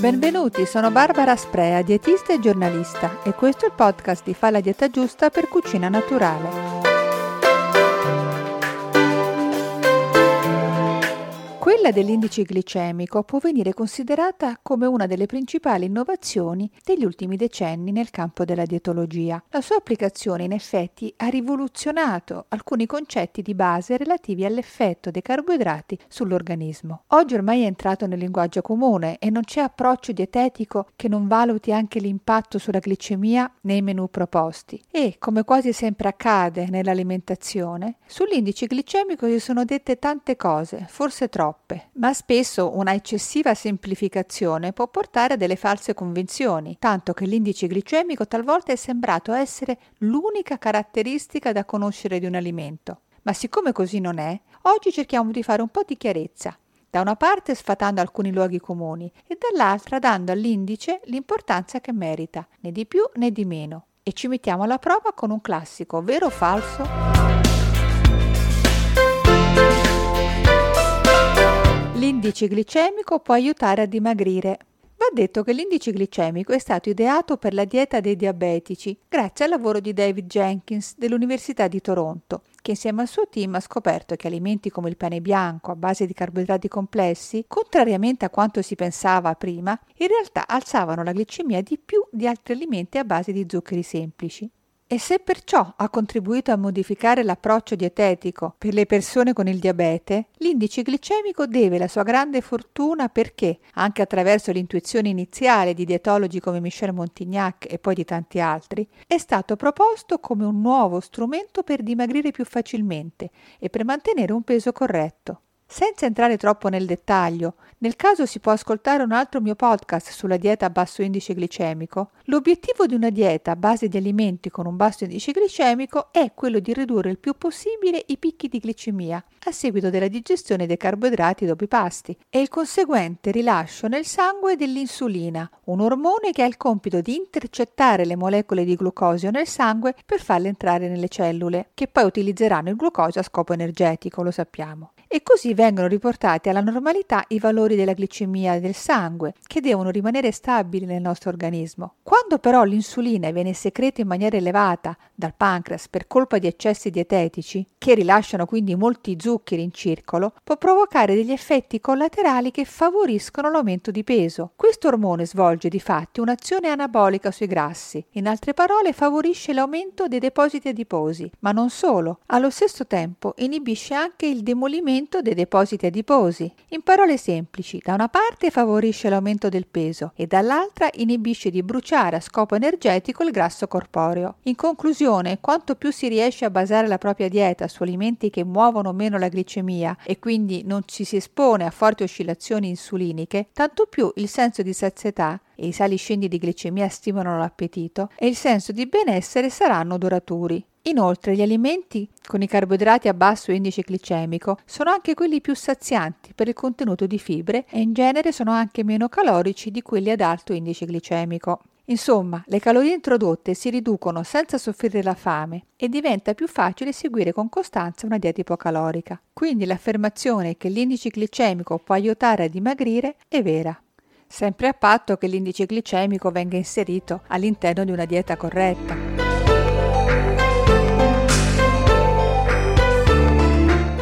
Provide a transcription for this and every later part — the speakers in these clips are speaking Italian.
Benvenuti, sono Barbara Sprea, dietista e giornalista e questo è il podcast di Fa la dieta giusta per cucina naturale. Quella dell'indice glicemico può venire considerata come una delle principali innovazioni degli ultimi decenni nel campo della dietologia. La sua applicazione in effetti ha rivoluzionato alcuni concetti di base relativi all'effetto dei carboidrati sull'organismo. Oggi ormai è entrato nel linguaggio comune e non c'è approccio dietetico che non valuti anche l'impatto sulla glicemia nei menù proposti. E, come quasi sempre accade nell'alimentazione, sull'indice glicemico si sono dette tante cose, forse troppe troppe, ma spesso una eccessiva semplificazione può portare a delle false convinzioni, tanto che l'indice glicemico talvolta è sembrato essere l'unica caratteristica da conoscere di un alimento. Ma siccome così non è, oggi cerchiamo di fare un po' di chiarezza da una parte sfatando alcuni luoghi comuni e dall'altra dando all'indice l'importanza che merita, né di più né di meno. E ci mettiamo alla prova con un classico, vero o falso? L'indice glicemico può aiutare a dimagrire. Va detto che l'indice glicemico è stato ideato per la dieta dei diabetici grazie al lavoro di David Jenkins dell'Università di Toronto, che insieme al suo team ha scoperto che alimenti come il pane bianco a base di carboidrati complessi, contrariamente a quanto si pensava prima, in realtà alzavano la glicemia di più di altri alimenti a base di zuccheri semplici. E se perciò ha contribuito a modificare l'approccio dietetico per le persone con il diabete, l'indice glicemico deve la sua grande fortuna perché, anche attraverso l'intuizione iniziale di dietologi come Michel Montignac e poi di tanti altri, è stato proposto come un nuovo strumento per dimagrire più facilmente e per mantenere un peso corretto. Senza entrare troppo nel dettaglio, nel caso si può ascoltare un altro mio podcast sulla dieta a basso indice glicemico, l'obiettivo di una dieta a base di alimenti con un basso indice glicemico è quello di ridurre il più possibile i picchi di glicemia a seguito della digestione dei carboidrati dopo i pasti e il conseguente rilascio nel sangue dell'insulina, un ormone che ha il compito di intercettare le molecole di glucosio nel sangue per farle entrare nelle cellule, che poi utilizzeranno il glucosio a scopo energetico, lo sappiamo. E così vengono riportati alla normalità i valori della glicemia del sangue, che devono rimanere stabili nel nostro organismo. Quando però l'insulina viene secreta in maniera elevata dal pancreas per colpa di eccessi dietetici, che rilasciano quindi molti zuccheri in circolo, può provocare degli effetti collaterali che favoriscono l'aumento di peso. Questo ormone svolge di fatti un'azione anabolica sui grassi, in altre parole favorisce l'aumento dei depositi adiposi, ma non solo, allo stesso tempo inibisce anche il demolimento dei depositi adiposi. In parole semplici, da una parte favorisce l'aumento del peso e dall'altra inibisce di bruciare a scopo energetico il grasso corporeo. In conclusione, quanto più si riesce a basare la propria dieta su alimenti che muovono meno la glicemia e quindi non ci si espone a forti oscillazioni insuliniche, tanto più il senso di sazietà e i sali scendi di glicemia stimolano l'appetito e il senso di benessere saranno duraturi. Inoltre gli alimenti con i carboidrati a basso indice glicemico sono anche quelli più sazianti per il contenuto di fibre e in genere sono anche meno calorici di quelli ad alto indice glicemico. Insomma, le calorie introdotte si riducono senza soffrire la fame e diventa più facile seguire con costanza una dieta ipocalorica. Quindi l'affermazione che l'indice glicemico può aiutare a dimagrire è vera, sempre a patto che l'indice glicemico venga inserito all'interno di una dieta corretta.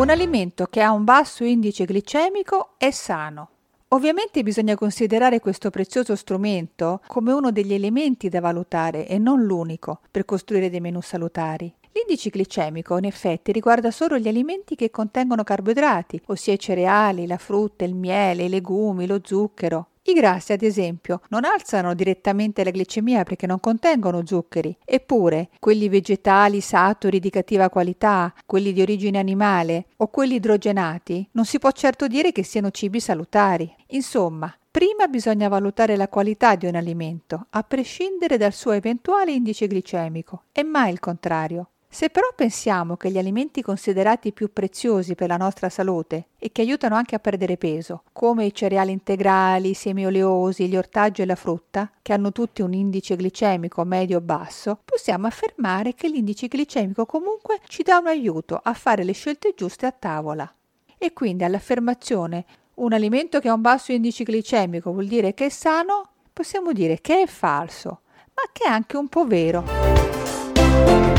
Un alimento che ha un basso indice glicemico è sano. Ovviamente bisogna considerare questo prezioso strumento come uno degli elementi da valutare e non l'unico per costruire dei menù salutari. L'indice glicemico in effetti riguarda solo gli alimenti che contengono carboidrati, ossia i cereali, la frutta, il miele, i legumi, lo zucchero. I grassi, ad esempio, non alzano direttamente la glicemia perché non contengono zuccheri, eppure quelli vegetali saturi di cattiva qualità, quelli di origine animale o quelli idrogenati, non si può certo dire che siano cibi salutari. Insomma, Prima bisogna valutare la qualità di un alimento, a prescindere dal suo eventuale indice glicemico, e mai il contrario. Se però pensiamo che gli alimenti considerati più preziosi per la nostra salute e che aiutano anche a perdere peso, come i cereali integrali, i semi oleosi, gli ortaggi e la frutta, che hanno tutti un indice glicemico medio-basso, possiamo affermare che l'indice glicemico comunque ci dà un aiuto a fare le scelte giuste a tavola. E quindi all'affermazione un alimento che ha un basso indice glicemico vuol dire che è sano, possiamo dire che è falso, ma che è anche un po' vero.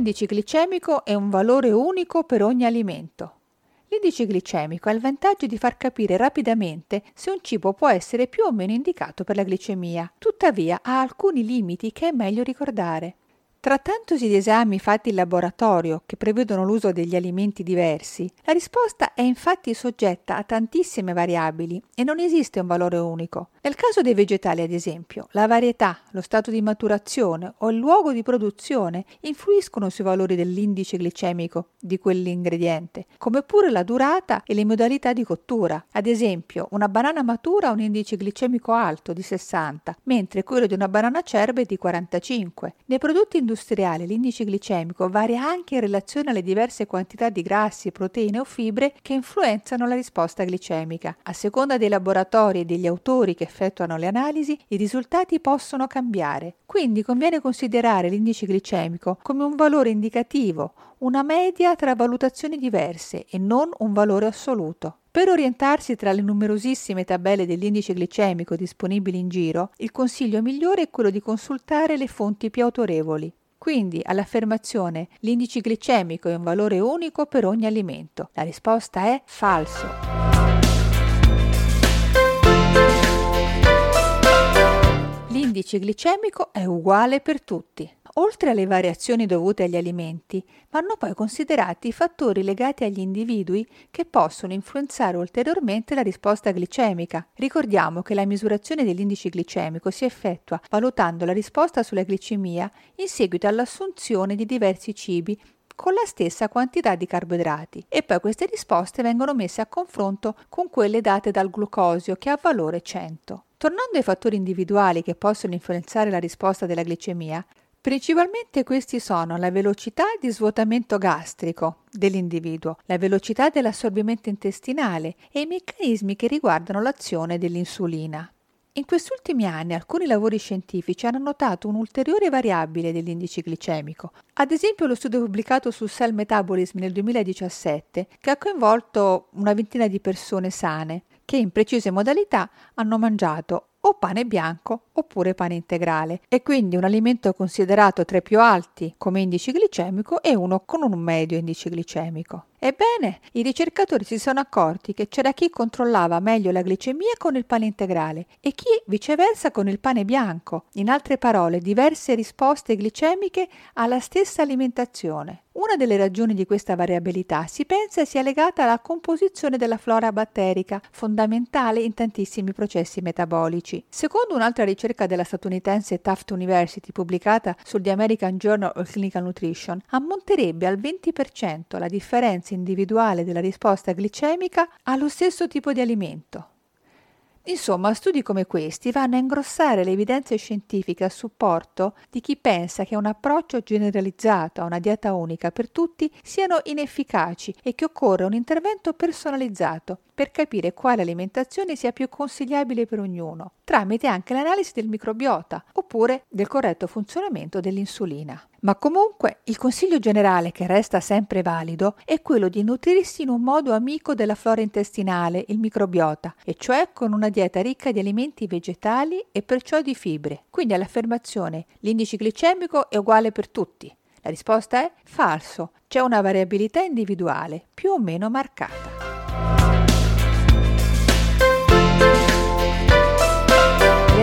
L'indice glicemico è un valore unico per ogni alimento. L'indice glicemico ha il vantaggio di far capire rapidamente se un cibo può essere più o meno indicato per la glicemia. Tuttavia ha alcuni limiti che è meglio ricordare. Trattandosi di esami fatti in laboratorio che prevedono l'uso degli alimenti diversi, la risposta è infatti soggetta a tantissime variabili e non esiste un valore unico. Nel caso dei vegetali, ad esempio, la varietà, lo stato di maturazione o il luogo di produzione influiscono sui valori dell'indice glicemico di quell'ingrediente, come pure la durata e le modalità di cottura. Ad esempio, una banana matura ha un indice glicemico alto di 60, mentre quello di una banana cerba è di 45. Nei prodotti industriale l'indice glicemico varia anche in relazione alle diverse quantità di grassi, proteine o fibre che influenzano la risposta glicemica. A seconda dei laboratori e degli autori che effettuano le analisi, i risultati possono cambiare. Quindi conviene considerare l'indice glicemico come un valore indicativo, una media tra valutazioni diverse e non un valore assoluto. Per orientarsi tra le numerosissime tabelle dell'indice glicemico disponibili in giro, il consiglio migliore è quello di consultare le fonti più autorevoli. Quindi all'affermazione l'indice glicemico è un valore unico per ogni alimento. La risposta è falso. L'indice glicemico è uguale per tutti. Oltre alle variazioni dovute agli alimenti, vanno poi considerati i fattori legati agli individui che possono influenzare ulteriormente la risposta glicemica. Ricordiamo che la misurazione dell'indice glicemico si effettua valutando la risposta sulla glicemia in seguito all'assunzione di diversi cibi con la stessa quantità di carboidrati e poi queste risposte vengono messe a confronto con quelle date dal glucosio che ha valore 100. Tornando ai fattori individuali che possono influenzare la risposta della glicemia, Principalmente questi sono la velocità di svuotamento gastrico dell'individuo, la velocità dell'assorbimento intestinale e i meccanismi che riguardano l'azione dell'insulina. In questi ultimi anni alcuni lavori scientifici hanno notato un'ulteriore variabile dell'indice glicemico, ad esempio lo studio pubblicato su Cell Metabolism nel 2017 che ha coinvolto una ventina di persone sane che in precise modalità hanno mangiato o pane bianco oppure pane integrale e quindi un alimento considerato tra i più alti come indice glicemico e uno con un medio indice glicemico. Ebbene, i ricercatori si sono accorti che c'era chi controllava meglio la glicemia con il pane integrale e chi viceversa con il pane bianco, in altre parole diverse risposte glicemiche alla stessa alimentazione. Una delle ragioni di questa variabilità si pensa sia legata alla composizione della flora batterica, fondamentale in tantissimi processi metabolici. Secondo un'altra ricerca della statunitense Tufts University pubblicata sul The American Journal of Clinical Nutrition, ammonterebbe al 20% la differenza individuale della risposta glicemica allo stesso tipo di alimento. Insomma, studi come questi vanno a ingrossare le evidenze scientifiche a supporto di chi pensa che un approccio generalizzato a una dieta unica per tutti siano inefficaci e che occorre un intervento personalizzato per capire quale alimentazione sia più consigliabile per ognuno, tramite anche l'analisi del microbiota oppure del corretto funzionamento dell'insulina. Ma comunque il consiglio generale che resta sempre valido è quello di nutrirsi in un modo amico della flora intestinale, il microbiota, e cioè con una dieta ricca di alimenti vegetali e perciò di fibre. Quindi all'affermazione l'indice glicemico è uguale per tutti. La risposta è falso, c'è una variabilità individuale più o meno marcata.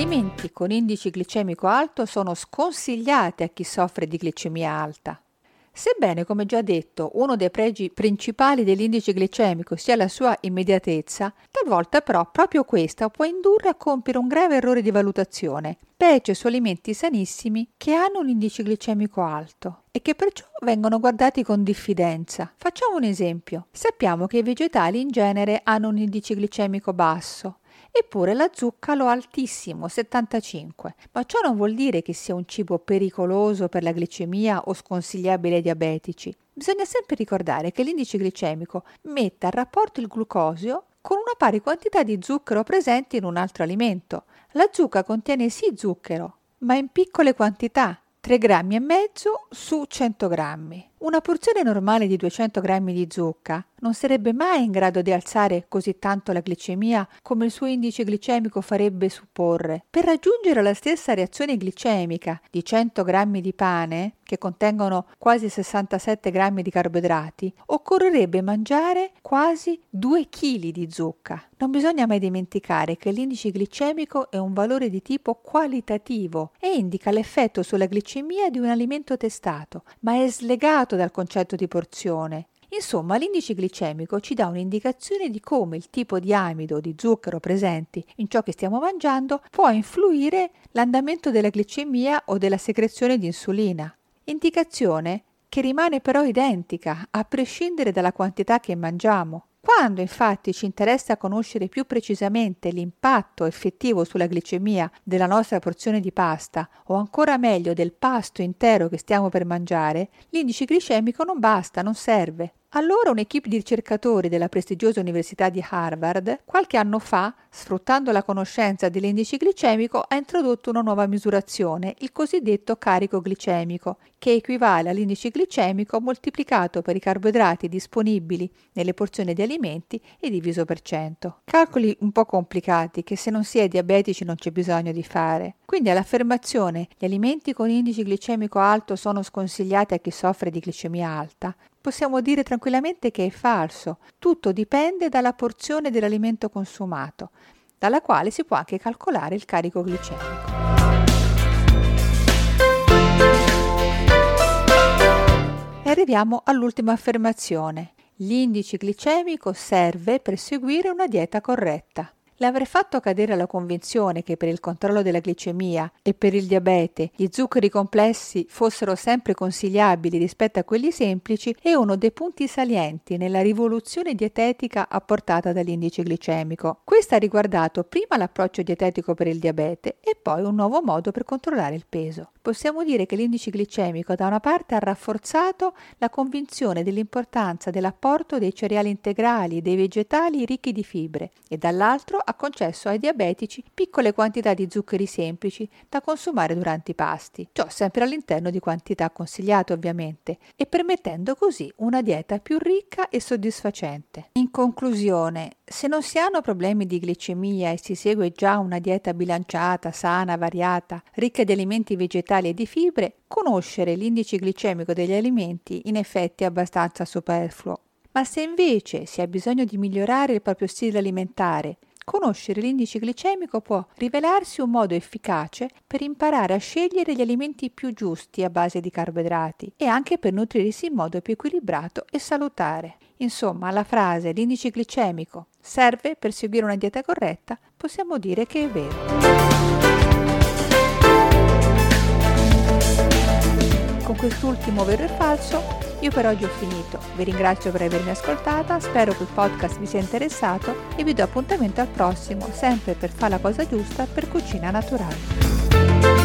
Alimenti con indice glicemico alto sono sconsigliati a chi soffre di glicemia alta. Sebbene, come già detto, uno dei pregi principali dell'indice glicemico sia la sua immediatezza, talvolta però proprio questa può indurre a compiere un grave errore di valutazione, specie su alimenti sanissimi che hanno un indice glicemico alto e che perciò vengono guardati con diffidenza. Facciamo un esempio. Sappiamo che i vegetali in genere hanno un indice glicemico basso, Eppure la zucca lo ha altissimo, 75, ma ciò non vuol dire che sia un cibo pericoloso per la glicemia o sconsigliabile ai diabetici. Bisogna sempre ricordare che l'indice glicemico mette a rapporto il glucosio con una pari quantità di zucchero presente in un altro alimento. La zucca contiene sì zucchero, ma in piccole quantità, 3 grammi e mezzo su 100 grammi. Una porzione normale di 200 grammi di zucca non sarebbe mai in grado di alzare così tanto la glicemia come il suo indice glicemico farebbe supporre. Per raggiungere la stessa reazione glicemica di 100 grammi di pane, che contengono quasi 67 grammi di carboidrati, occorrerebbe mangiare quasi 2 kg di zucca. Non bisogna mai dimenticare che l'indice glicemico è un valore di tipo qualitativo e indica l'effetto sulla glicemia di un alimento testato, ma è slegato dal concetto di porzione. Insomma, l'indice glicemico ci dà un'indicazione di come il tipo di amido o di zucchero presenti in ciò che stiamo mangiando può influire l'andamento della glicemia o della secrezione di insulina. Indicazione che rimane però identica a prescindere dalla quantità che mangiamo. Quando infatti ci interessa conoscere più precisamente l'impatto effettivo sulla glicemia della nostra porzione di pasta o ancora meglio del pasto intero che stiamo per mangiare, l'indice glicemico non basta, non serve. Allora un'equipe di ricercatori della prestigiosa Università di Harvard qualche anno fa, sfruttando la conoscenza dell'indice glicemico, ha introdotto una nuova misurazione, il cosiddetto carico glicemico, che equivale all'indice glicemico moltiplicato per i carboidrati disponibili nelle porzioni di alimenti e diviso per cento. Calcoli un po' complicati che se non si è diabetici non c'è bisogno di fare. Quindi all'affermazione gli alimenti con indice glicemico alto sono sconsigliati a chi soffre di glicemia alta, possiamo dire tranquillamente che è falso. Tutto dipende dalla porzione dell'alimento consumato, dalla quale si può anche calcolare il carico glicemico. E arriviamo all'ultima affermazione. L'indice glicemico serve per seguire una dieta corretta l'avrei fatto cadere la convinzione che per il controllo della glicemia e per il diabete gli zuccheri complessi fossero sempre consigliabili rispetto a quelli semplici è uno dei punti salienti nella rivoluzione dietetica apportata dall'indice glicemico. Questo ha riguardato prima l'approccio dietetico per il diabete e poi un nuovo modo per controllare il peso. Possiamo dire che l'indice glicemico da una parte ha rafforzato la convinzione dell'importanza dell'apporto dei cereali integrali e dei vegetali ricchi di fibre e dall'altro ha concesso ai diabetici piccole quantità di zuccheri semplici da consumare durante i pasti, ciò sempre all'interno di quantità consigliate ovviamente, e permettendo così una dieta più ricca e soddisfacente. In conclusione, se non si hanno problemi di glicemia e si segue già una dieta bilanciata, sana, variata, ricca di alimenti vegetali e di fibre, conoscere l'indice glicemico degli alimenti in effetti è abbastanza superfluo. Ma se invece si ha bisogno di migliorare il proprio stile alimentare, conoscere l'indice glicemico può rivelarsi un modo efficace per imparare a scegliere gli alimenti più giusti a base di carboidrati e anche per nutrirsi in modo più equilibrato e salutare. Insomma, la frase l'indice glicemico serve per seguire una dieta corretta possiamo dire che è vero. Con quest'ultimo vero e falso. Io per oggi ho finito, vi ringrazio per avermi ascoltata, spero che il podcast vi sia interessato e vi do appuntamento al prossimo, sempre per fare la cosa giusta per cucina naturale.